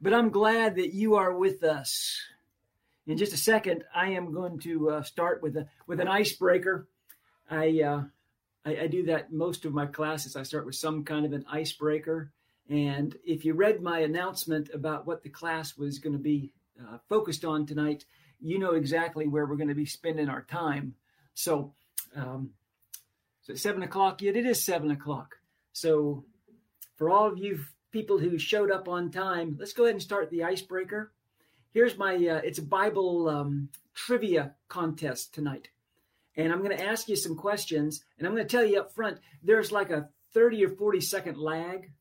but I'm glad that you are with us. In just a second, I am going to uh, start with a with an icebreaker. I, uh, I I do that most of my classes. I start with some kind of an icebreaker. And if you read my announcement about what the class was going to be uh, focused on tonight, you know exactly where we're going to be spending our time. So, um, so seven o'clock yet? It is seven o'clock. So, for all of you people who showed up on time, let's go ahead and start the icebreaker. Here's my, uh, it's a Bible um, trivia contest tonight. And I'm going to ask you some questions. And I'm going to tell you up front, there's like a 30 or 40 second lag.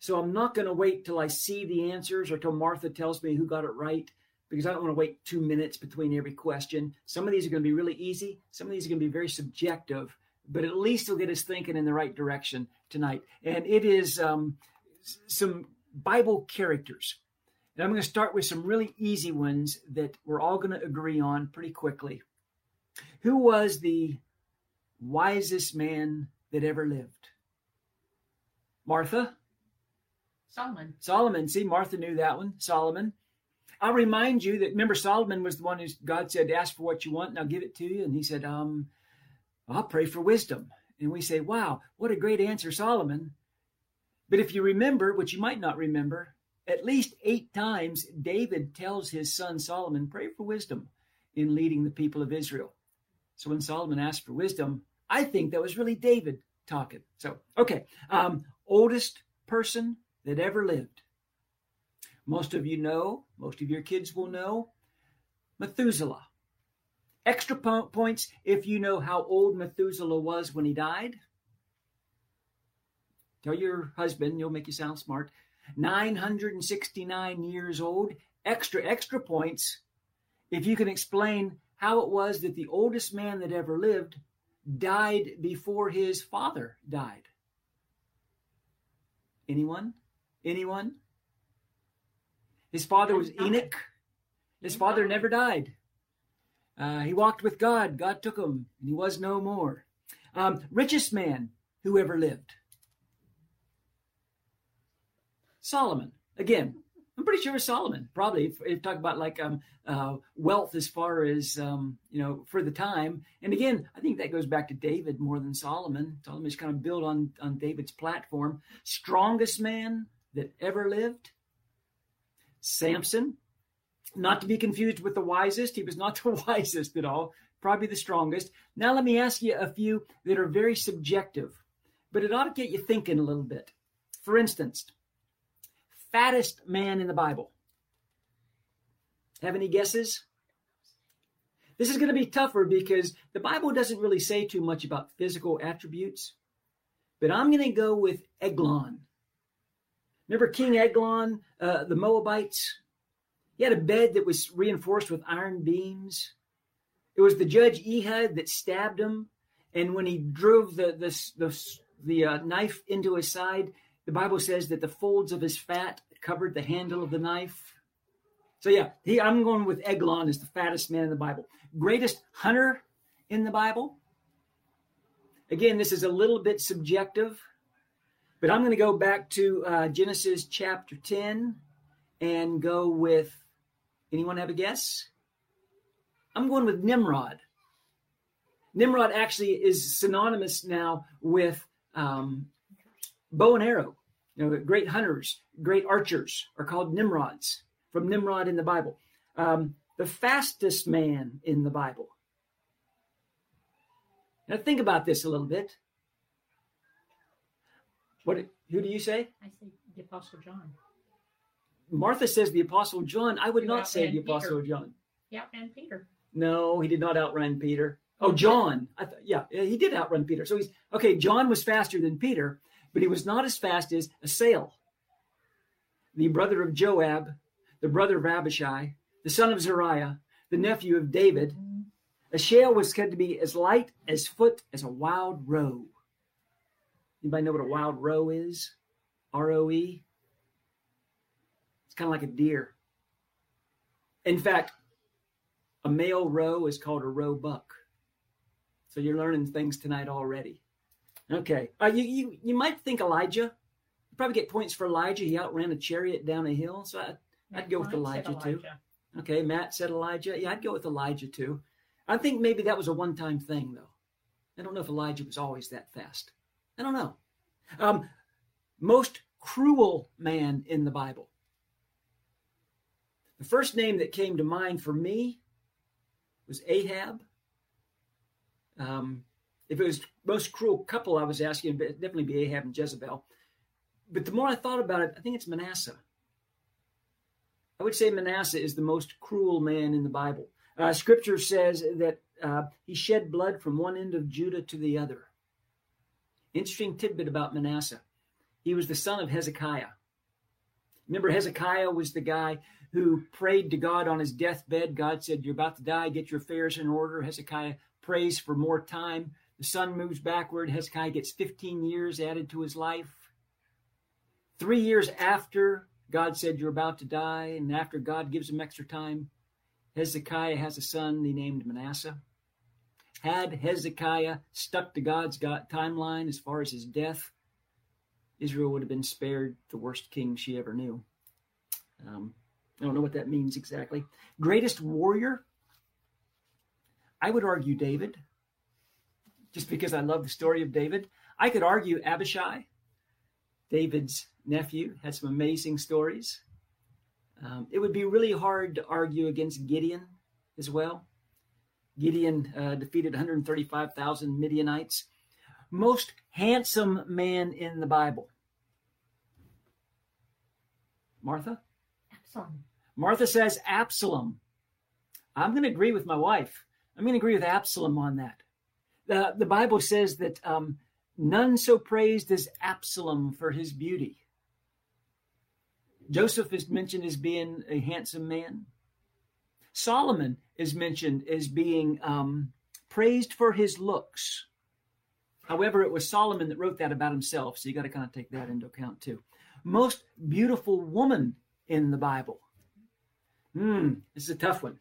So I'm not going to wait till I see the answers or till Martha tells me who got it right because I don't want to wait two minutes between every question. Some of these are going to be really easy. Some of these are going to be very subjective, but at least it'll get us thinking in the right direction tonight. And it is um, some Bible characters. And I'm going to start with some really easy ones that we're all going to agree on pretty quickly. Who was the wisest man that ever lived? Martha? Solomon. Solomon. See, Martha knew that one. Solomon. I'll remind you that remember Solomon was the one who God said, "Ask for what you want, and I'll give it to you." And he said, "Um, I'll pray for wisdom." And we say, "Wow, what a great answer, Solomon!" But if you remember, which you might not remember, at least eight times David tells his son Solomon, "Pray for wisdom in leading the people of Israel." So when Solomon asked for wisdom, I think that was really David talking. So okay, um, oldest person that ever lived. Most of you know, most of your kids will know, Methuselah. Extra po- points if you know how old Methuselah was when he died. Tell your husband, you'll make you sound smart. 969 years old. Extra, extra points if you can explain how it was that the oldest man that ever lived died before his father died. Anyone? Anyone? His father was Enoch. His father never died. Uh, he walked with God. God took him, and he was no more. Um, richest man who ever lived. Solomon. Again, I'm pretty sure it was Solomon. Probably if, if talk about like um, uh, wealth as far as um, you know for the time. And again, I think that goes back to David more than Solomon. Solomon is kind of built on on David's platform. Strongest man that ever lived. Samson, not to be confused with the wisest. He was not the wisest at all, probably the strongest. Now, let me ask you a few that are very subjective, but it ought to get you thinking a little bit. For instance, fattest man in the Bible. Have any guesses? This is going to be tougher because the Bible doesn't really say too much about physical attributes, but I'm going to go with Eglon. Remember King Eglon, uh, the Moabites? He had a bed that was reinforced with iron beams. It was the judge Ehud that stabbed him, and when he drove the the the, the uh, knife into his side, the Bible says that the folds of his fat covered the handle of the knife. So yeah, he, I'm going with Eglon as the fattest man in the Bible. Greatest hunter in the Bible. Again, this is a little bit subjective, but I'm going to go back to uh, Genesis chapter 10 and go with anyone have a guess? I'm going with Nimrod. Nimrod actually is synonymous now with um, bow and arrow. You know, great hunters, great archers are called Nimrods from Nimrod in the Bible. Um, the fastest man in the Bible. Now think about this a little bit. What? Who do you say? I say the Apostle John. Martha says the Apostle John. I would not say the outran Peter. Apostle John. Yeah, and Peter. No, he did not outrun Peter. Oh, John. I th- yeah, he did outrun Peter. So he's okay. John was faster than Peter, but he was not as fast as Asahel, the brother of Joab, the brother of Abishai, the son of Zeruiah, the nephew of David. Asahel was said to be as light as foot as a wild roe. Anybody know what a wild roe is? R O E. It's kind of like a deer. In fact, a male roe is called a roe buck. So you're learning things tonight already. Okay. Uh, you, you, you might think Elijah, probably get points for Elijah. He outran a chariot down a hill. So I, I'd go with said Elijah, too. okay, Matt said Elijah. Yeah, I'd go with Elijah too. I think maybe that was a one time thing, though. I don't know if Elijah was always that fast. I don't know. Um, most cruel man in the Bible. The first name that came to mind for me was Ahab. Um, if it was most cruel couple, I was asking, it'd definitely be Ahab and Jezebel. But the more I thought about it, I think it's Manasseh. I would say Manasseh is the most cruel man in the Bible. Uh, scripture says that uh, he shed blood from one end of Judah to the other. Interesting tidbit about Manasseh. He was the son of Hezekiah. Remember, Hezekiah was the guy who prayed to God on his deathbed. God said, You're about to die, get your affairs in order. Hezekiah prays for more time. The sun moves backward. Hezekiah gets 15 years added to his life. Three years after God said, You're about to die, and after God gives him extra time, Hezekiah has a son he named Manasseh. Had Hezekiah stuck to God's God timeline as far as his death, Israel would have been spared the worst king she ever knew. Um, I don't know what that means exactly. Greatest warrior? I would argue David, just because I love the story of David. I could argue Abishai, David's nephew, had some amazing stories. Um, it would be really hard to argue against Gideon as well. Gideon uh, defeated 135,000 Midianites. Most handsome man in the Bible. Martha? Absalom. Martha says Absalom. I'm going to agree with my wife. I'm going to agree with Absalom on that. The, the Bible says that um, none so praised as Absalom for his beauty. Joseph is mentioned as being a handsome man. Solomon is mentioned as being um, praised for his looks. However, it was Solomon that wrote that about himself, so you got to kind of take that into account too. Most beautiful woman in the Bible. Hmm, this is a tough one.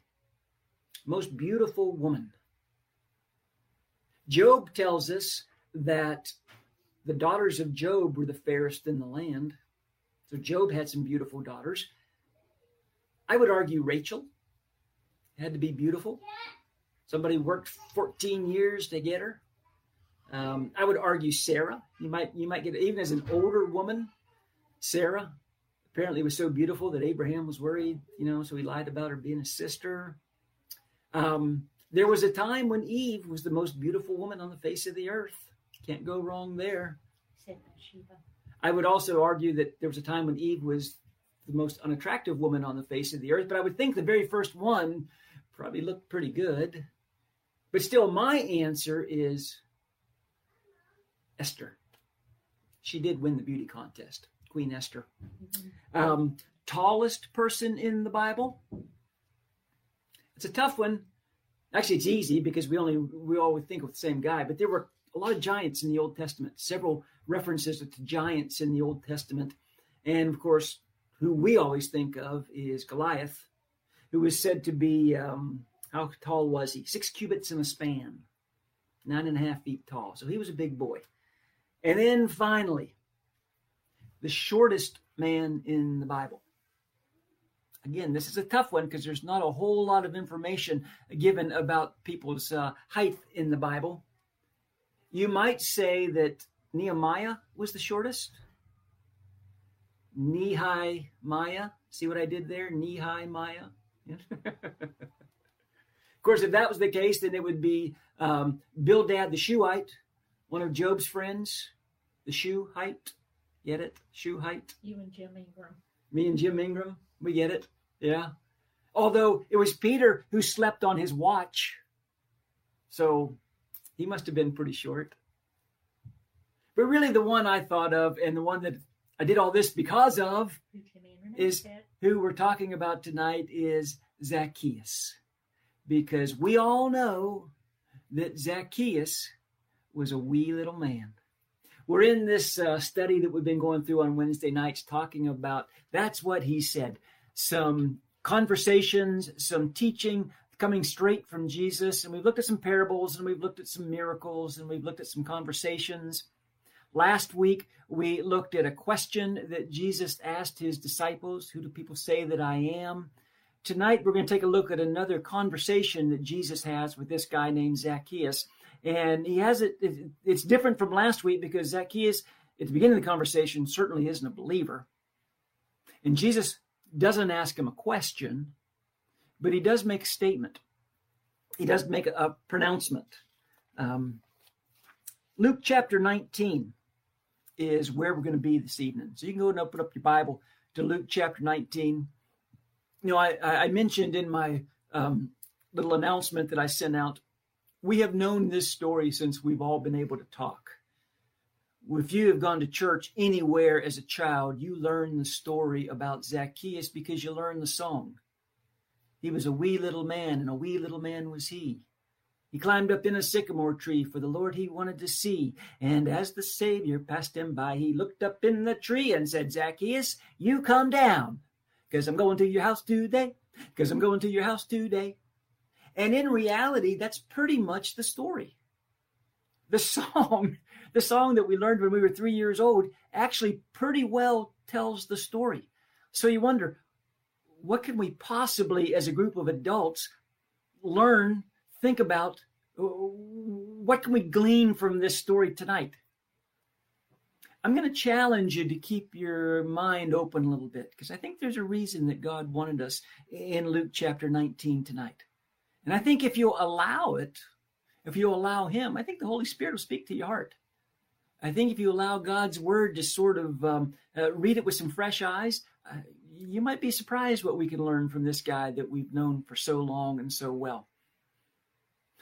Most beautiful woman. Job tells us that the daughters of Job were the fairest in the land. So Job had some beautiful daughters. I would argue Rachel had to be beautiful. Somebody worked 14 years to get her. Um, I would argue Sarah. You might you might get even as an older woman. Sarah apparently was so beautiful that Abraham was worried. You know, so he lied about her being a sister. Um, there was a time when Eve was the most beautiful woman on the face of the earth. Can't go wrong there. Said Bathsheba. I would also argue that there was a time when Eve was the most unattractive woman on the face of the earth, but I would think the very first one probably looked pretty good. But still, my answer is Esther. She did win the beauty contest, Queen Esther. Um, tallest person in the Bible? It's a tough one. Actually, it's easy because we only we always think of the same guy, but there were a lot of giants in the Old Testament. Several references to giants in the Old Testament, and of course, who we always think of is Goliath, who was said to be um, how tall was he? Six cubits in a span, nine and a half feet tall. So he was a big boy. And then finally, the shortest man in the Bible. Again, this is a tough one because there's not a whole lot of information given about people's uh, height in the Bible. You might say that Nehemiah was the shortest. Nehi Maya. See what I did there? Nehi Maya. of course, if that was the case, then it would be um, Bildad the Shuhite, one of Job's friends, the Shuhite. Get it? Shuhite. You and Jim Ingram. Me and Jim Ingram. We get it. Yeah. Although it was Peter who slept on his watch. So he must have been pretty short. But really, the one I thought of and the one that I did all this because of Who Jim Ingram Is- who we're talking about tonight is Zacchaeus. Because we all know that Zacchaeus was a wee little man. We're in this uh, study that we've been going through on Wednesday nights talking about that's what he said. Some conversations, some teaching coming straight from Jesus. And we've looked at some parables and we've looked at some miracles and we've looked at some conversations. Last week, we looked at a question that Jesus asked his disciples Who do people say that I am? Tonight, we're going to take a look at another conversation that Jesus has with this guy named Zacchaeus. And he has it, it's different from last week because Zacchaeus, at the beginning of the conversation, certainly isn't a believer. And Jesus doesn't ask him a question, but he does make a statement. He does make a, pronouncement. Um, Luke chapter 19 is where we're going to be this evening. So you can go and open up your Bible to Luke chapter 19. You know, I, I mentioned in my um, little announcement that I sent out, we have known this story since we've all been able to talk. If you have gone to church anywhere as a child, you learn the story about Zacchaeus because you learn the song. He was a wee little man, and a wee little man was he. He climbed up in a sycamore tree for the Lord he wanted to see. And as the Savior passed him by, he looked up in the tree and said, Zacchaeus, you come down, because I'm going to your house today, because I'm going to your house today. And in reality, that's pretty much the story. The song, the song that we learned when we were three years old, actually pretty well tells the story. So you wonder, what can we possibly, as a group of adults, learn think about uh, what can we glean from this story tonight? I'm going to challenge you to keep your mind open a little bit because I think there's a reason that God wanted us in Luke chapter 19 tonight. And I think if you allow it, if you allow Him, I think the Holy Spirit will speak to your heart. I think if you allow God's word to sort of um, uh, read it with some fresh eyes, uh, you might be surprised what we can learn from this guy that we've known for so long and so well.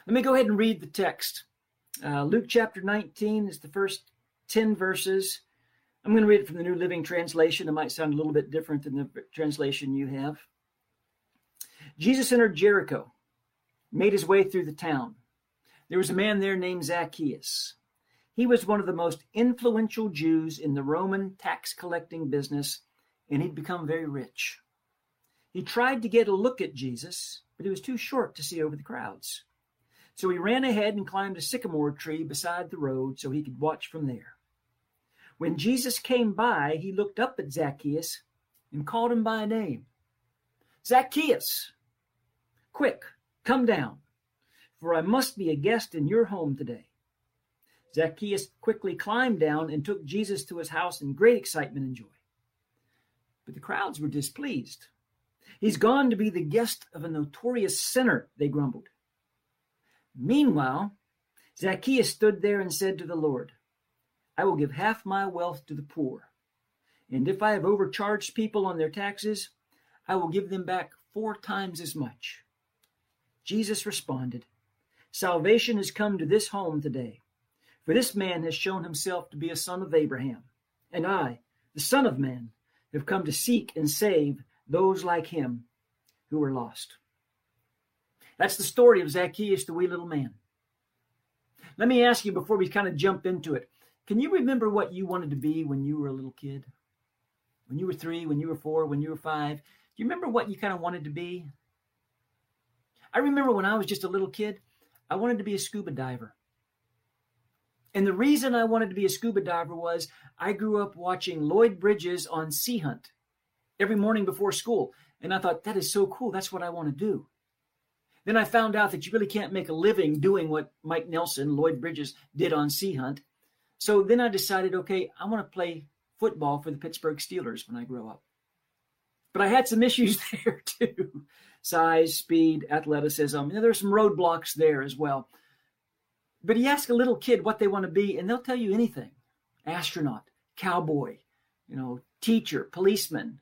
Let me go ahead and read the text. Uh, Luke chapter 19 is the first 10 verses. I'm going to read it from the New Living Translation. It might sound a little bit different than the translation you have. Jesus entered Jericho, made his way through the town. There was a man there named Zacchaeus. He was one of the most influential Jews in the Roman tax collecting business, and he'd become very rich. He tried to get a look at Jesus, but he was too short to see over the crowds. So he ran ahead and climbed a sycamore tree beside the road so he could watch from there. When Jesus came by, he looked up at Zacchaeus and called him by name. Zacchaeus, quick, come down, for I must be a guest in your home today. Zacchaeus quickly climbed down and took Jesus to his house in great excitement and joy. But the crowds were displeased. He's gone to be the guest of a notorious sinner, they grumbled. Meanwhile, Zacchaeus stood there and said to the Lord, I will give half my wealth to the poor. And if I have overcharged people on their taxes, I will give them back four times as much. Jesus responded, Salvation has come to this home today, for this man has shown himself to be a son of Abraham. And I, the Son of Man, have come to seek and save those like him who are lost. That's the story of Zacchaeus, the wee little man. Let me ask you before we kind of jump into it can you remember what you wanted to be when you were a little kid? When you were three, when you were four, when you were five? Do you remember what you kind of wanted to be? I remember when I was just a little kid, I wanted to be a scuba diver. And the reason I wanted to be a scuba diver was I grew up watching Lloyd Bridges on Sea Hunt every morning before school. And I thought, that is so cool. That's what I want to do. Then I found out that you really can't make a living doing what Mike Nelson, Lloyd Bridges did on Sea Hunt. So then I decided, okay, I want to play football for the Pittsburgh Steelers when I grow up. But I had some issues there too size, speed, athleticism. You know, there's some roadblocks there as well. But you ask a little kid what they want to be, and they'll tell you anything astronaut, cowboy, you know, teacher, policeman.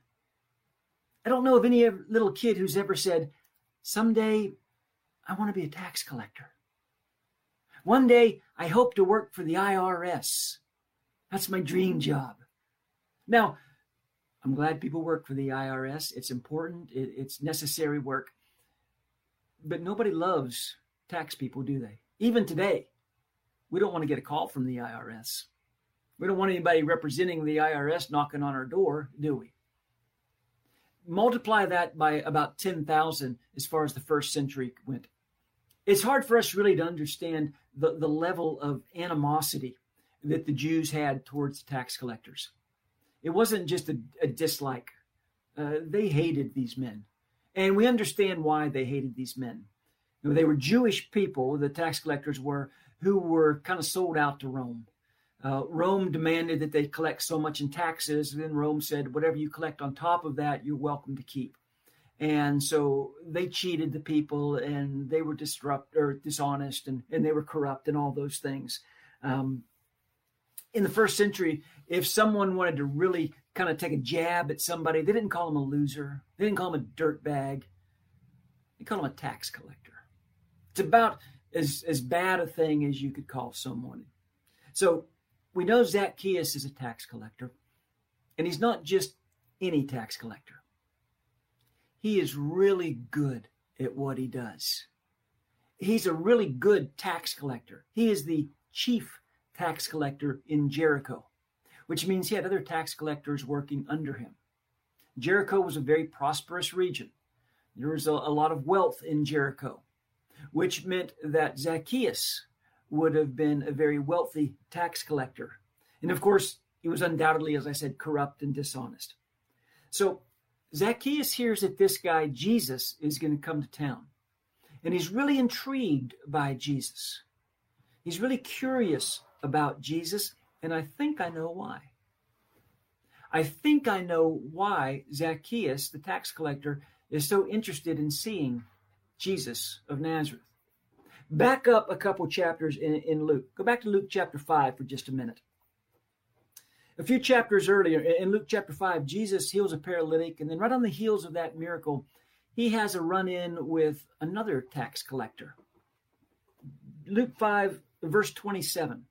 I don't know of any little kid who's ever said, someday I want to be a tax collector. One day, I hope to work for the IRS. That's my dream job. Now, I'm glad people work for the IRS. It's important, it's necessary work. But nobody loves tax people, do they? Even today, we don't want to get a call from the IRS. We don't want anybody representing the IRS knocking on our door, do we? Multiply that by about 10,000 as far as the first century went it's hard for us really to understand the, the level of animosity that the Jews had towards the tax collectors. It wasn't just a, a dislike, uh, they hated these men. And we understand why they hated these men. You know, they were Jewish people, the tax collectors were, who were kind of sold out to Rome. Uh, Rome demanded that they collect so much in taxes. Then Rome said, whatever you collect on top of that, you're welcome to keep. And so they cheated the people and they were disrupt or dishonest and, and they were corrupt and all those things. Um, in the first century, if someone wanted to really kind of take a jab at somebody, they didn't call him a loser. They didn't call him a dirtbag. They called him a tax collector. It's about as, as bad a thing as you could call someone. So we know Zacchaeus is a tax collector, and he's not just any tax collector. He is really good at what he does. He's a really good tax collector. He is the chief tax collector in Jericho, which means he had other tax collectors working under him. Jericho was a very prosperous region. There was a, a lot of wealth in Jericho, which meant that Zacchaeus would have been a very wealthy tax collector. And of course, he was undoubtedly, as I said, corrupt and dishonest. So Zacchaeus hears that this guy, Jesus, is going to come to town. And he's really intrigued by Jesus. He's really curious about Jesus, and I think I know why. I think I know why Zacchaeus, the tax collector, is so interested in seeing Jesus of Nazareth. Back up a couple chapters in, in Luke. Go back to Luke chapter 5 for just a minute. A few chapters earlier, in Luke chapter 5, Jesus heals a paralytic, and then right on the heels of that miracle, he has a run in with another tax collector. Luke 5, verse 27.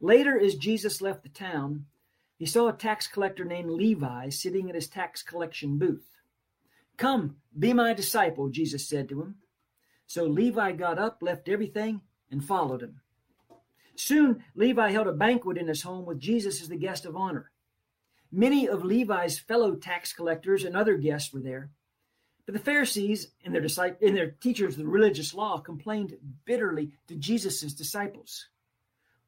Later, as Jesus left the town, he saw a tax collector named Levi sitting at his tax collection booth. Come, be my disciple, Jesus said to him. So Levi got up, left everything, and followed him. Soon Levi held a banquet in his home with Jesus as the guest of honor. Many of Levi's fellow tax collectors and other guests were there. But the Pharisees and their, disciples, and their teachers of the religious law complained bitterly to Jesus' disciples.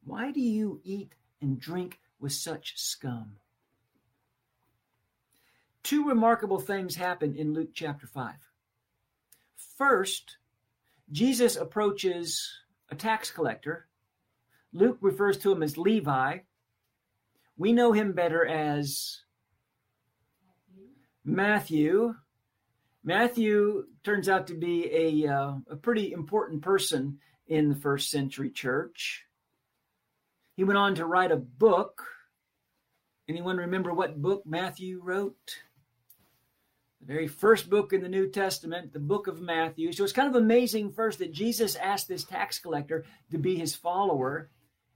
Why do you eat and drink with such scum? Two remarkable things happen in Luke chapter 5. First, Jesus approaches a tax collector. Luke refers to him as Levi. We know him better as Matthew. Matthew turns out to be a, uh, a pretty important person in the first century church. He went on to write a book. Anyone remember what book Matthew wrote? The very first book in the New Testament, the book of Matthew. So it's kind of amazing, first, that Jesus asked this tax collector to be his follower.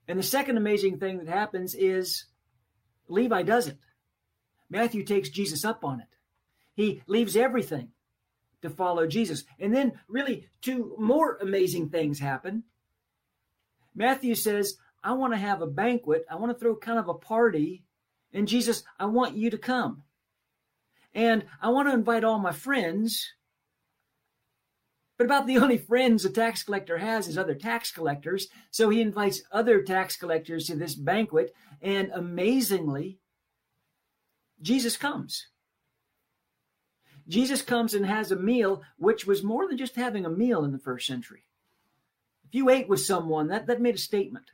And the second amazing thing that happens is Levi does it. Matthew takes Jesus up on it. He leaves everything to follow Jesus. And then, really, two more amazing things happen. Matthew says, I want to have a banquet. I want to throw kind of a party. And Jesus, I want you to come. And I want to invite all my friends. But about the only friends a tax collector has is other tax collectors. So he invites other tax collectors to this banquet. And amazingly, Jesus comes. Jesus comes and has a meal, which was more than just having a meal in the first century. If you ate with someone, that, that made a statement.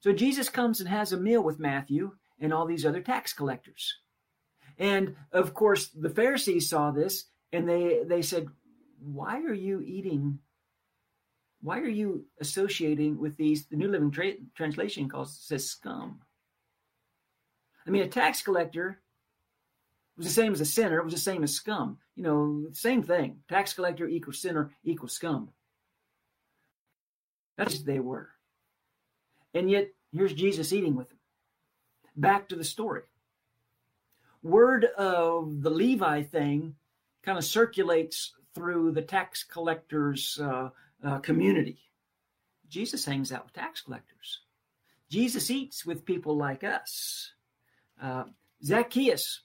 So Jesus comes and has a meal with Matthew and all these other tax collectors. And of course, the Pharisees saw this and they, they said, Why are you eating? Why are you associating with these? The New Living Tra- Translation calls says scum. I mean, a tax collector was the same as a sinner, it was the same as scum. You know, same thing. Tax collector equals sinner equals scum. That's they were. And yet, here's Jesus eating with them. Back to the story word of the Levi thing kind of circulates through the tax collectors uh, uh, community. Jesus hangs out with tax collectors. Jesus eats with people like us. Uh, Zacchaeus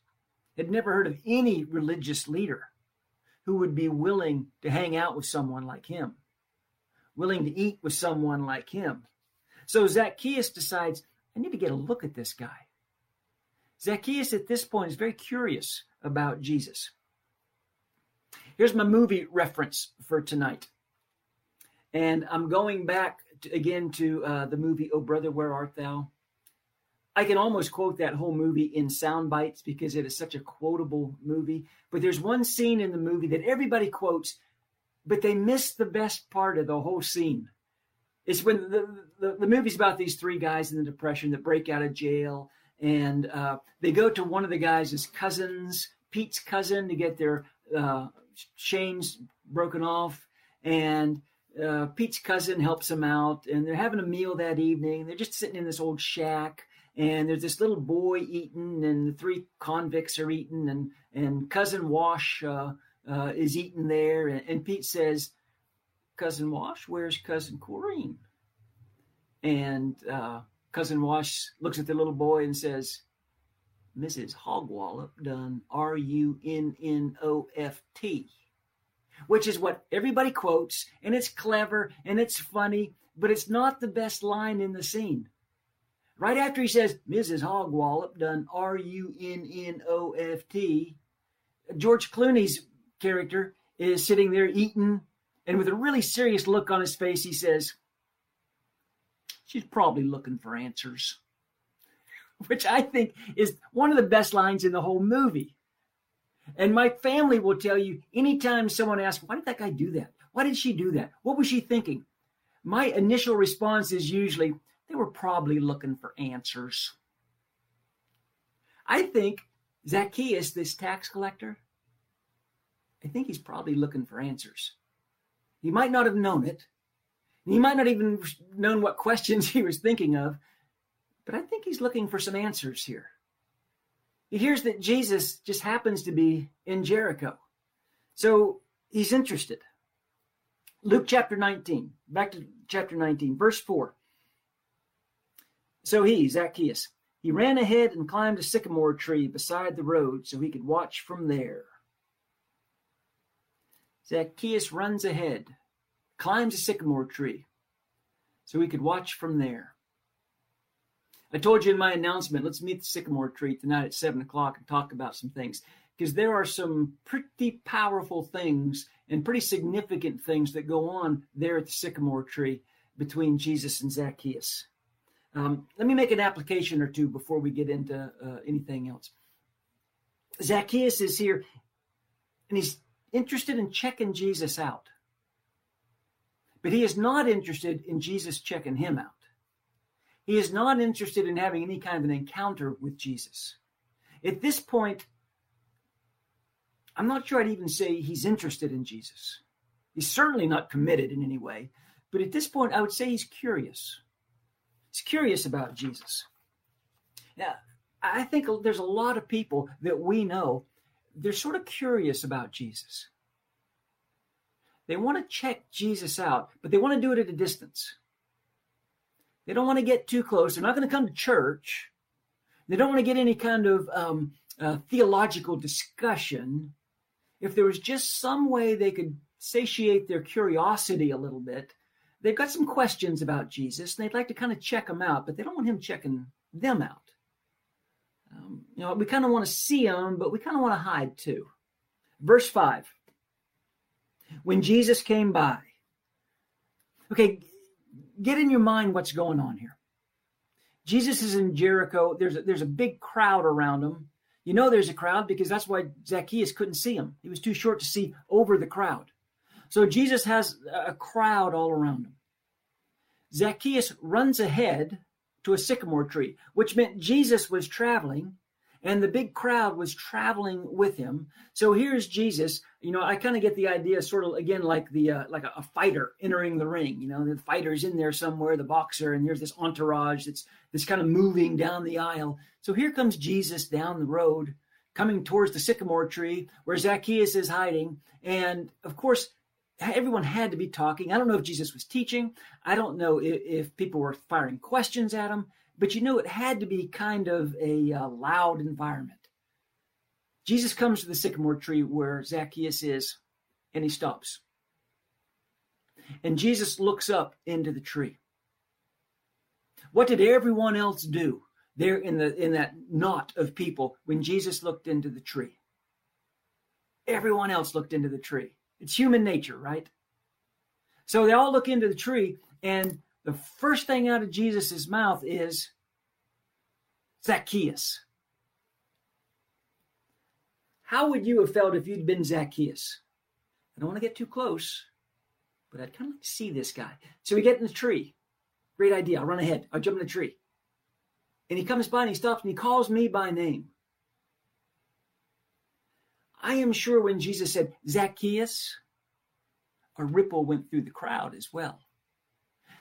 had never heard of any religious leader who would be willing to hang out with someone like him, willing to eat with someone like him. So Zacchaeus decides, I need to get a look at this guy. Zacchaeus at this point is very curious about Jesus. Here's my movie reference for tonight. And I'm going back to, again to uh, the movie Oh Brother, Where Art Thou? I can almost quote that whole movie in sound bites because it is such a quotable movie. But there's one scene in the movie that everybody quotes, but they miss the best part of the whole scene. It's when the, the, the movie's about these three guys in the Depression that break out of jail and uh, they go to one of the guys' cousins, Pete's cousin, to get their uh, chains broken off. And uh, Pete's cousin helps them out, and they're having a meal that evening. They're just sitting in this old shack, and there's this little boy eating, and the three convicts are eating, and and cousin Wash uh, uh, is eating there, and, and, Pete says, "Cousin Wash, where's cousin Corrine?" And uh, cousin Wash looks at the little boy and says, "Mrs. Hogwallop done R U N N O F T." Which is what everybody quotes, and it's clever and it's funny, but it's not the best line in the scene. Right after he says, Mrs. Hogwallop done R U N N O F T, George Clooney's character is sitting there eating, and with a really serious look on his face, he says, She's probably looking for answers. Which I think is one of the best lines in the whole movie. And my family will tell you anytime someone asks, Why did that guy do that? Why did she do that? What was she thinking? My initial response is usually, they were probably looking for answers. I think Zacchaeus, this tax collector, I think he's probably looking for answers. He might not have known it. He might not even known what questions he was thinking of, but I think he's looking for some answers here. He hears that Jesus just happens to be in Jericho. So he's interested. Luke chapter 19, back to chapter 19, verse 4. So he, Zacchaeus, he ran ahead and climbed a sycamore tree beside the road so he could watch from there. Zacchaeus runs ahead, climbs a sycamore tree so he could watch from there. I told you in my announcement, let's meet the sycamore tree tonight at 7 o'clock and talk about some things because there are some pretty powerful things and pretty significant things that go on there at the sycamore tree between Jesus and Zacchaeus. Um, let me make an application or two before we get into uh, anything else. Zacchaeus is here and he's interested in checking Jesus out. But he is not interested in Jesus checking him out. He is not interested in having any kind of an encounter with Jesus. At this point, I'm not sure I'd even say he's interested in Jesus. He's certainly not committed in any way. But at this point, I would say he's curious. He's curious about Jesus. Now, I think there's a lot of people that we know, they're sort of curious about Jesus. They want to check Jesus out, but they want to do it at a distance. They don't want to get too close. They're not going to come to church. They don't want to get any kind of um, uh, theological discussion. If there was just some way they could satiate their curiosity a little bit, they've got some questions about Jesus and they'd like to kind of check him out, but they don't want him checking them out. Um, you know, we kind of want to see him, but we kind of want to hide too. Verse 5 When Jesus came by, okay, get in your mind what's going on here. Jesus is in Jericho. There's a, there's a big crowd around him. You know there's a crowd because that's why Zacchaeus couldn't see him. He was too short to see over the crowd. So Jesus has a crowd all around him. Zacchaeus runs ahead to a sycamore tree, which meant Jesus was traveling and the big crowd was traveling with him. So here's Jesus. You know, I kind of get the idea, sort of again, like the uh, like a, a, fighter entering the ring. You know, the fighter's in there somewhere, the boxer, and there's this entourage that's that's kind of moving down the aisle. So here comes Jesus down the road, coming towards the sycamore tree where Zacchaeus is hiding, and of course. Everyone had to be talking. I don't know if Jesus was teaching. I don't know if, if people were firing questions at him but you know, it had to be kind of a uh, loud environment. Jesus comes to the sycamore tree where Zacchaeus is, and he stops. And Jesus looks up into the tree. What did everyone else do there in the in that knot of people when Jesus looked into the tree? Everyone else looked into the tree. It's human nature, right? So they all look into the tree, and the first thing out of Jesus' mouth is Zacchaeus. How would you have felt if you'd been Zacchaeus? I don't want to get too close, but I'd kind of like to see this guy. So we get in the tree. Great idea. I'll run ahead. I'll jump in the tree. And he comes by and he stops and he calls me by name. I am sure when Jesus said, Zacchaeus, a ripple went through the crowd as well.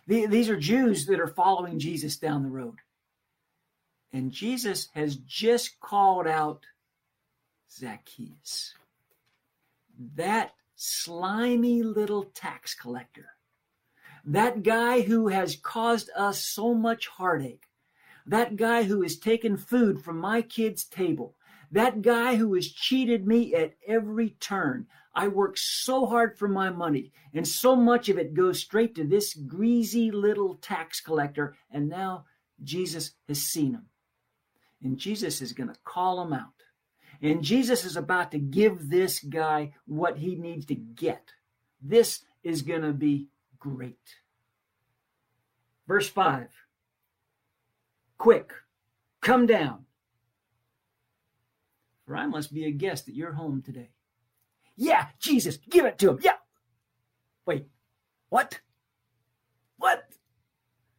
These are Jews that are following Jesus down the road. And Jesus has just called out Zacchaeus. That slimy little tax collector. That guy who has caused us so much heartache. That guy who has taken food from my kid's table. That guy who has cheated me at every turn. I work so hard for my money, and so much of it goes straight to this greasy little tax collector. And now Jesus has seen him. And Jesus is going to call him out. And Jesus is about to give this guy what he needs to get. This is going to be great. Verse 5 Quick, come down, for I must be a guest at your home today. Yeah, Jesus, give it to him. Yeah. Wait, what? What?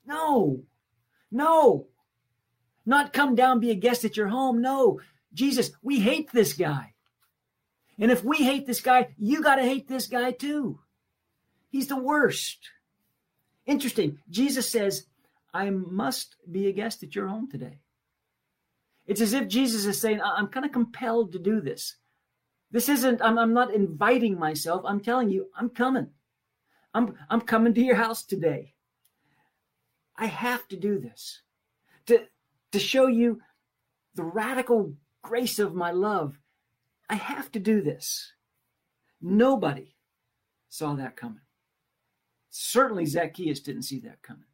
No, no. Not come down, be a guest at your home. No, Jesus, we hate this guy. And if we hate this guy, you got to hate this guy too. He's the worst. Interesting. Jesus says, I must be a guest at your home today. It's as if Jesus is saying, I'm kind of compelled to do this. This isn't, I'm, I'm not inviting myself. I'm telling you, I'm coming. I'm, I'm coming to your house today. I have to do this to, to show you the radical grace of my love. I have to do this. Nobody saw that coming. Certainly Zacchaeus didn't see that coming.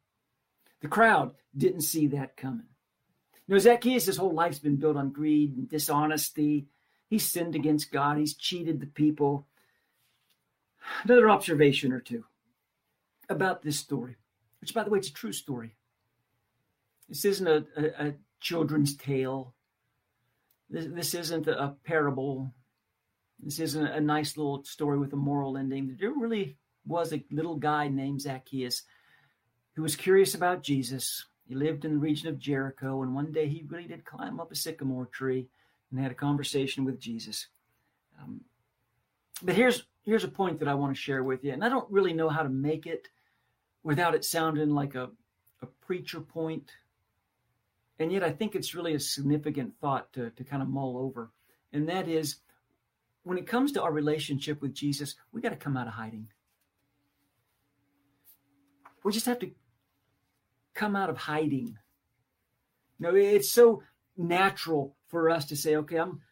The crowd didn't see that coming. Know, Zacchaeus, his whole life's been built on greed and dishonesty. He's sinned against God. He's cheated the people. Another observation or two about this story, which, by the way, it's a true story. This isn't a, a, a children's tale. This, this isn't a parable. This isn't a nice little story with a moral ending. There really was a little guy named Zacchaeus who was curious about Jesus. He lived in the region of Jericho, and one day he really did climb up a sycamore tree and had a conversation with Jesus. Um, but here's here's a point that I want to share with you, and I don't really know how to make it without it sounding like a, a preacher point and yet, I think it's really a significant thought to, to kind of mull over. And that is when it comes to our relationship with Jesus, we got to come out of hiding. We just have to come out of hiding. You know, it's so natural for us to say, okay, I'm,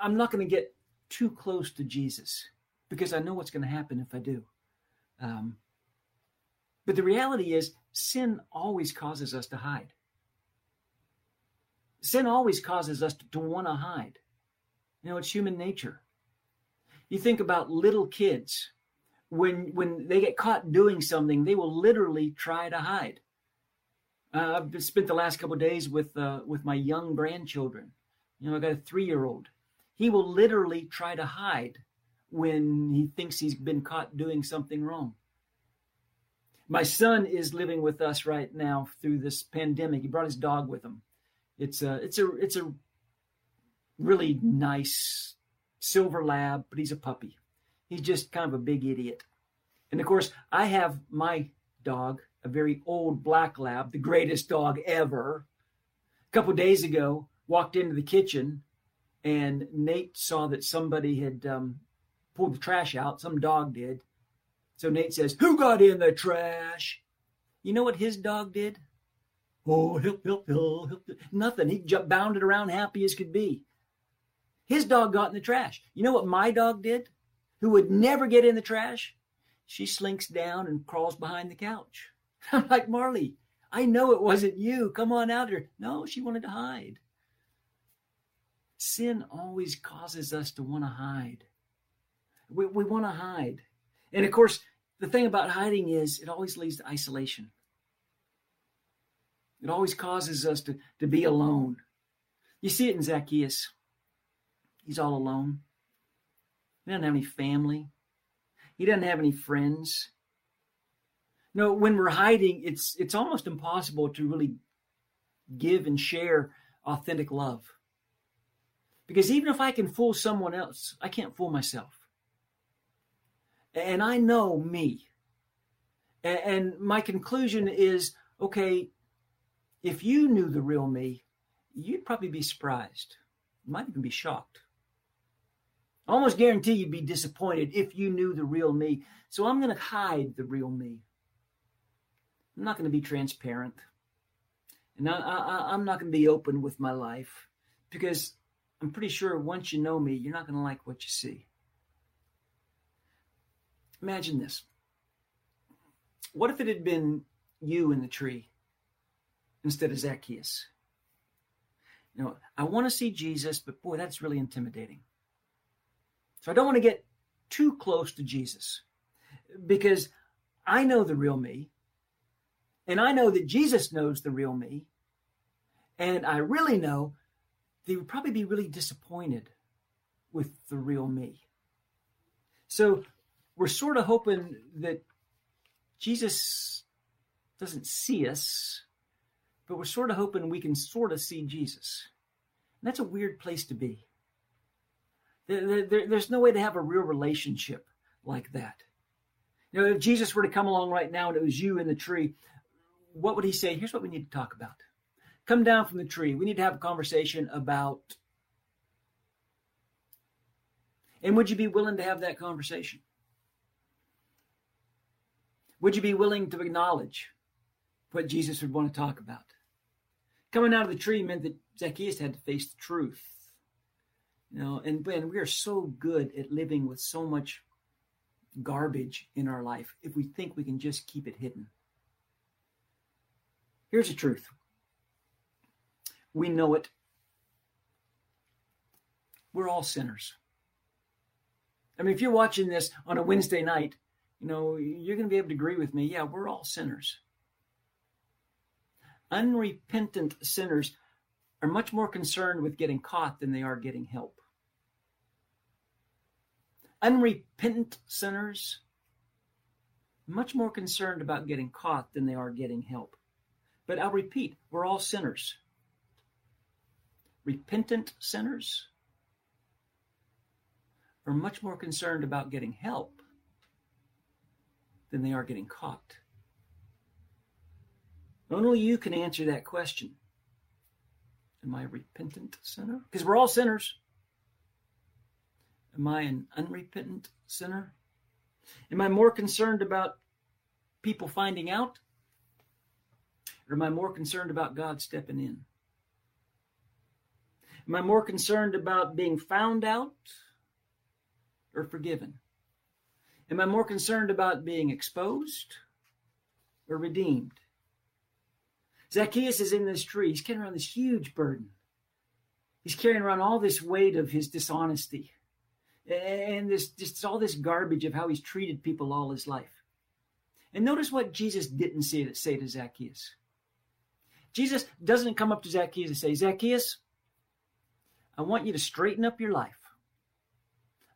I'm not going to get too close to Jesus because I know what's going to happen if I do. Um, but the reality is, sin always causes us to hide. Sin always causes us to, to want to hide. You know, it's human nature. You think about little kids. When when they get caught doing something, they will literally try to hide. Uh, I've spent the last couple days with uh, with my young grandchildren. You know, I got a three year old. He will literally try to hide when he thinks he's been caught doing something wrong. My son is living with us right now through this pandemic. He brought his dog with him. It's a it's a it's a really nice silver lab, but he's a puppy. He's just kind of a big idiot. And of course, I have my dog, a very old black lab, the greatest dog ever. A couple days ago, walked into the kitchen, and Nate saw that somebody had um, pulled the trash out. Some dog did. So Nate says, "Who got in the trash?" You know what his dog did? Oh, help, help, help, help. Nothing. He jumped, bounded around happy as could be. His dog got in the trash. You know what my dog did? Who would never get in the trash? She slinks down and crawls behind the couch. I'm like, Marley, I know it wasn't you. Come on out here. No, she wanted to hide. Sin always causes us to want to hide. We, we want to hide. And of course, the thing about hiding is it always leads to isolation. It always causes us to, to be alone. You see it in Zacchaeus. He's all alone. He doesn't have any family. He doesn't have any friends. No, when we're hiding, it's it's almost impossible to really give and share authentic love. Because even if I can fool someone else, I can't fool myself. And I know me. And my conclusion is okay, if you knew the real me, you'd probably be surprised. Might even be shocked. I almost guarantee you'd be disappointed if you knew the real me. So I'm going to hide the real me. I'm not going to be transparent. And I, am not going to be open with my life because I'm pretty sure once you know me, you're not going to like what you see. Imagine this. What if it had been you in the tree instead of Zacchaeus? You know, I want to see Jesus, but boy, that's really intimidating. So I don't want to get too close to Jesus because I know the real me. And I know that Jesus knows the real me. And I really know they would probably be really disappointed with the real me. So we're sort of hoping that Jesus doesn't see us, but we're sort of hoping we can sort of see Jesus. And that's a weird place to be. There, there, there's no way to have a real relationship like that. You know, if Jesus were to come along right now and it was you in the tree, what would he say? Here's what we need to talk about. Come down from the tree. We need to have a conversation about. And would you be willing to have that conversation? Would you be willing to acknowledge what Jesus would want to talk about? Coming out of the tree meant that Zacchaeus had to face the truth. You know, and Ben, we are so good at living with so much garbage in our life if we think we can just keep it hidden. Here's the truth we know it. We're all sinners. I mean, if you're watching this on a Wednesday night, you know, you're going to be able to agree with me. Yeah, we're all sinners. Unrepentant sinners are much more concerned with getting caught than they are getting help. Unrepentant sinners much more concerned about getting caught than they are getting help. But I'll repeat, we're all sinners. Repentant sinners are much more concerned about getting help than they are getting caught. Only you can answer that question. Am I a repentant sinner? Because we're all sinners. Am I an unrepentant sinner? Am I more concerned about people finding out? Or am I more concerned about God stepping in? Am I more concerned about being found out or forgiven? Am I more concerned about being exposed or redeemed? Zacchaeus is in this tree. He's carrying around this huge burden. He's carrying around all this weight of his dishonesty and this just all this garbage of how he's treated people all his life. And notice what Jesus didn't say to, say to Zacchaeus. Jesus doesn't come up to Zacchaeus and say, Zacchaeus, I want you to straighten up your life.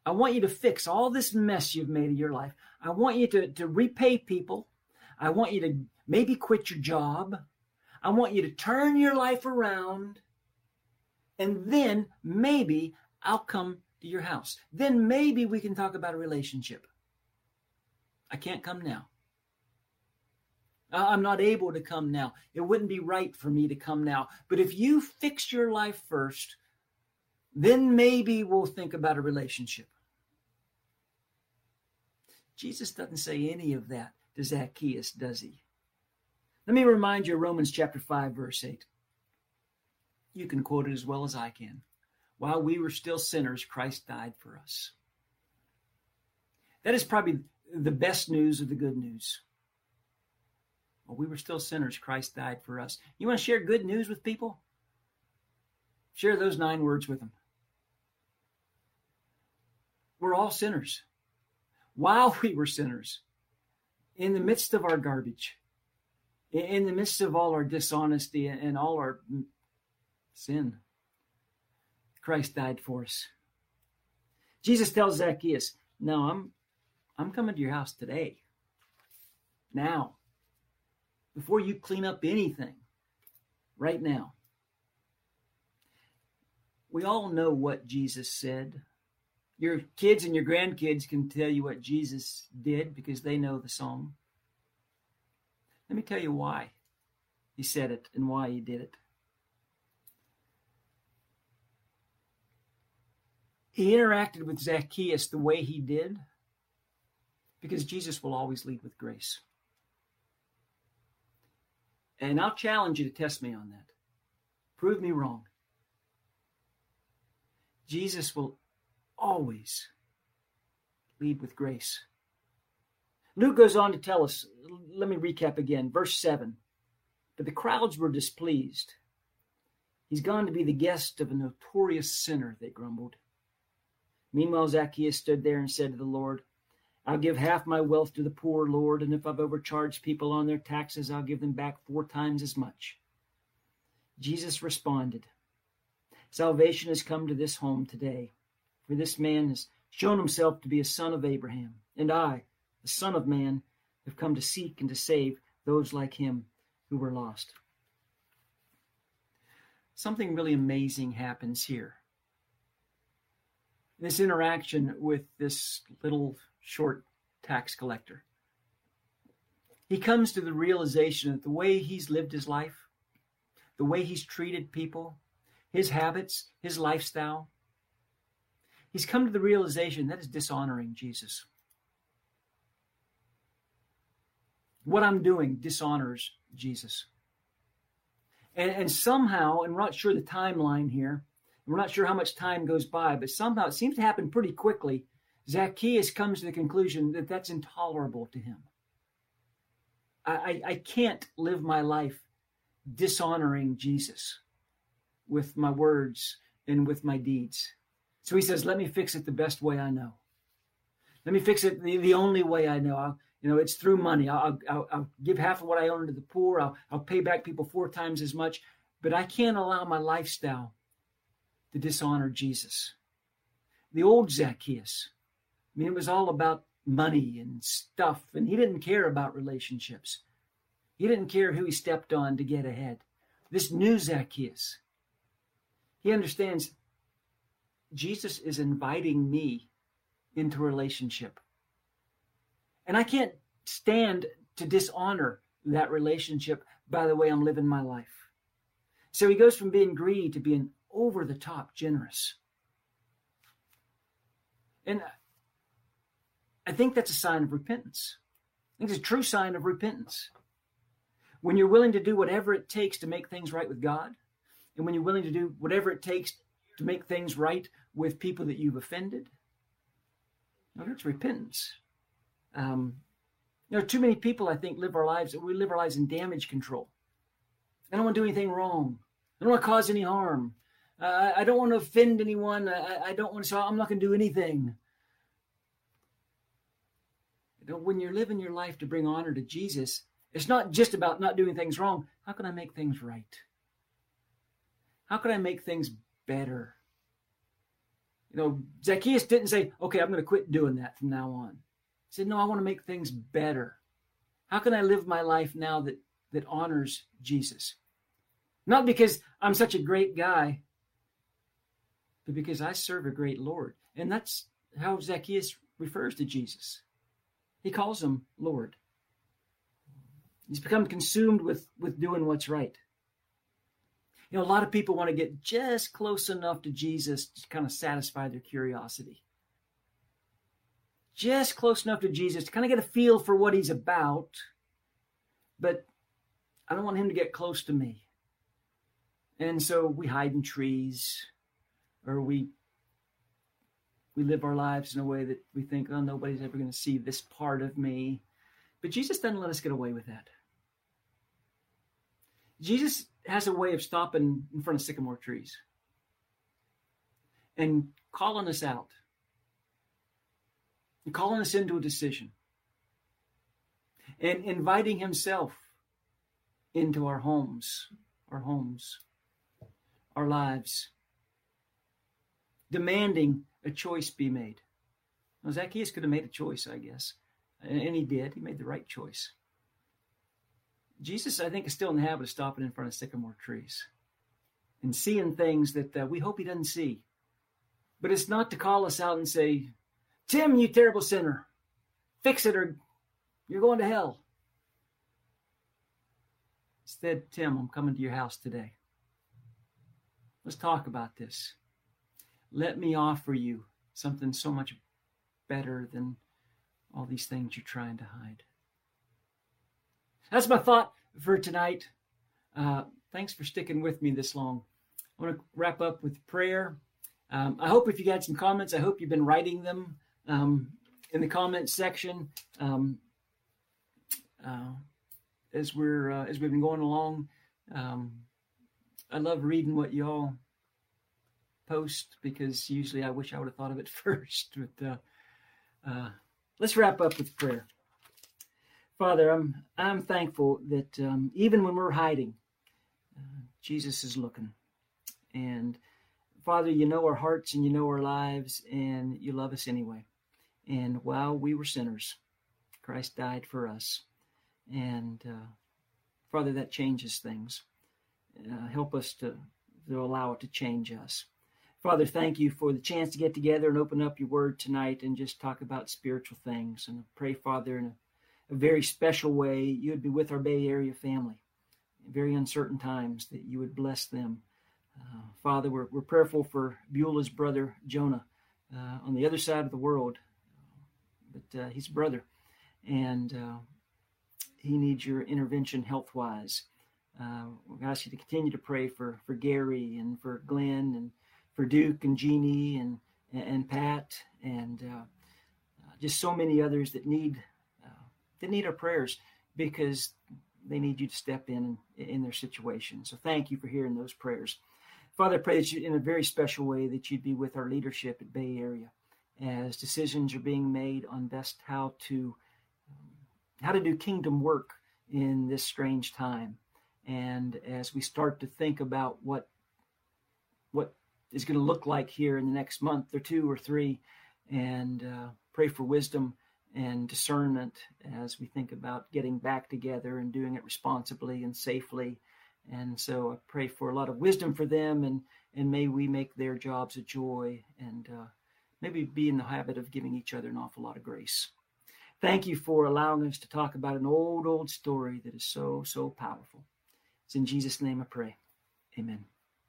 I want you to fix all this mess you've made of your life. I want you to, to repay people. I want you to maybe quit your job. I want you to turn your life around. And then maybe I'll come to your house. Then maybe we can talk about a relationship. I can't come now. I'm not able to come now. It wouldn't be right for me to come now. But if you fix your life first, then maybe we'll think about a relationship. Jesus doesn't say any of that to Zacchaeus, does he? Let me remind you Romans chapter 5, verse 8. You can quote it as well as I can. While we were still sinners, Christ died for us. That is probably the best news of the good news. While we were still sinners, Christ died for us. You want to share good news with people? Share those nine words with them. We're all sinners. While we were sinners, in the midst of our garbage, in the midst of all our dishonesty and all our sin, Christ died for us. Jesus tells Zacchaeus, "No, I'm I'm coming to your house today. Now. Before you clean up anything. Right now." We all know what Jesus said. Your kids and your grandkids can tell you what Jesus did because they know the song. Let me tell you why he said it and why he did it. He interacted with Zacchaeus the way he did because Jesus will always lead with grace. And I'll challenge you to test me on that. Prove me wrong. Jesus will always lead with grace. Luke goes on to tell us, let me recap again, verse 7. But the crowds were displeased. He's gone to be the guest of a notorious sinner, they grumbled. Meanwhile, Zacchaeus stood there and said to the Lord, I'll give half my wealth to the poor, Lord, and if I've overcharged people on their taxes, I'll give them back four times as much. Jesus responded, Salvation has come to this home today, for this man has shown himself to be a son of Abraham, and I, the Son of Man, have come to seek and to save those like him who were lost. Something really amazing happens here. This interaction with this little short tax collector. He comes to the realization that the way he's lived his life, the way he's treated people, his habits, his lifestyle, he's come to the realization that is dishonoring Jesus. What I'm doing dishonors Jesus. And, and somehow, and we're not sure the timeline here, we're not sure how much time goes by, but somehow it seems to happen pretty quickly. Zacchaeus comes to the conclusion that that's intolerable to him. I, I, can't live my life dishonoring Jesus with my words and with my deeds. So he says, let me fix it the best way I know. Let me fix it the, the only way I know. I'll, you know, it's through money. I'll, I'll, I'll give half of what I own to the poor. I'll, I'll pay back people four times as much. But I can't allow my lifestyle to dishonor Jesus. The old Zacchaeus, I mean, it was all about money and stuff, and he didn't care about relationships. He didn't care who he stepped on to get ahead. This new Zacchaeus, he understands Jesus is inviting me into relationship. And I can't stand to dishonor that relationship by the way I'm living my life. So he goes from being greedy to being over the top generous. And I think that's a sign of repentance. I think it's a true sign of repentance. When you're willing to do whatever it takes to make things right with God, and when you're willing to do whatever it takes to make things right with people that you've offended, well, that's repentance. Um, you know, too many people, I think, live our lives, we live our lives in damage control. I don't want to do anything wrong. I don't want to cause any harm. Uh, I don't want to offend anyone. I, I don't want to, so I'm not going to do anything. You know, when you're living your life to bring honor to Jesus, it's not just about not doing things wrong. How can I make things right? How can I make things better? You know, Zacchaeus didn't say, okay, I'm going to quit doing that from now on. He said, no, I want to make things better. How can I live my life now that, that honors Jesus? Not because I'm such a great guy, but because I serve a great Lord. And that's how Zacchaeus refers to Jesus. He calls him Lord. He's become consumed with, with doing what's right. You know, a lot of people want to get just close enough to Jesus to kind of satisfy their curiosity. Just close enough to Jesus to kind of get a feel for what he's about. But I don't want him to get close to me. And so we hide in trees or we we live our lives in a way that we think, oh, nobody's ever going to see this part of me. But Jesus doesn't let us get away with that. Jesus has a way of stopping in front of sycamore trees and calling us out and calling us into a decision and inviting himself into our homes, our homes, our lives, demanding a choice be made. Now, Zacchaeus could have made a choice, I guess, and he did. He made the right choice. Jesus, I think, is still in the habit of stopping in front of sycamore trees and seeing things that uh, we hope he doesn't see. But it's not to call us out and say, Tim, you terrible sinner, fix it or you're going to hell. Instead, Tim, I'm coming to your house today. Let's talk about this. Let me offer you something so much better than all these things you're trying to hide. That's my thought for tonight. Uh, thanks for sticking with me this long. I want to wrap up with prayer. Um, I hope if you got some comments, I hope you've been writing them um, in the comments section um, uh, as we're uh, as we've been going along. Um, I love reading what y'all post because usually I wish I would have thought of it first. But uh, uh, let's wrap up with prayer. Father, I'm I'm thankful that um, even when we're hiding, uh, Jesus is looking, and Father, you know our hearts and you know our lives, and you love us anyway. And while we were sinners, Christ died for us, and uh, Father, that changes things. Uh, help us to to allow it to change us. Father, thank you for the chance to get together and open up your word tonight and just talk about spiritual things. And I pray, Father, in a a very special way, you would be with our Bay Area family in very uncertain times, that you would bless them. Uh, Father, we're, we're prayerful for Beulah's brother, Jonah, uh, on the other side of the world. But uh, he's a brother, and uh, he needs your intervention health wise. Uh, we ask you to continue to pray for, for Gary and for Glenn and for Duke and Jeannie and, and Pat and uh, just so many others that need they need our prayers because they need you to step in in their situation. So thank you for hearing those prayers. Father, I pray that you, in a very special way, that you'd be with our leadership at Bay Area as decisions are being made on best how to um, how to do kingdom work in this strange time. And as we start to think about what what is going to look like here in the next month or two or three, and uh, pray for wisdom and discernment as we think about getting back together and doing it responsibly and safely. And so I pray for a lot of wisdom for them, and and may we make their jobs a joy, and uh, maybe be in the habit of giving each other an awful lot of grace. Thank you for allowing us to talk about an old, old story that is so, so powerful. It's in Jesus' name I pray. Amen.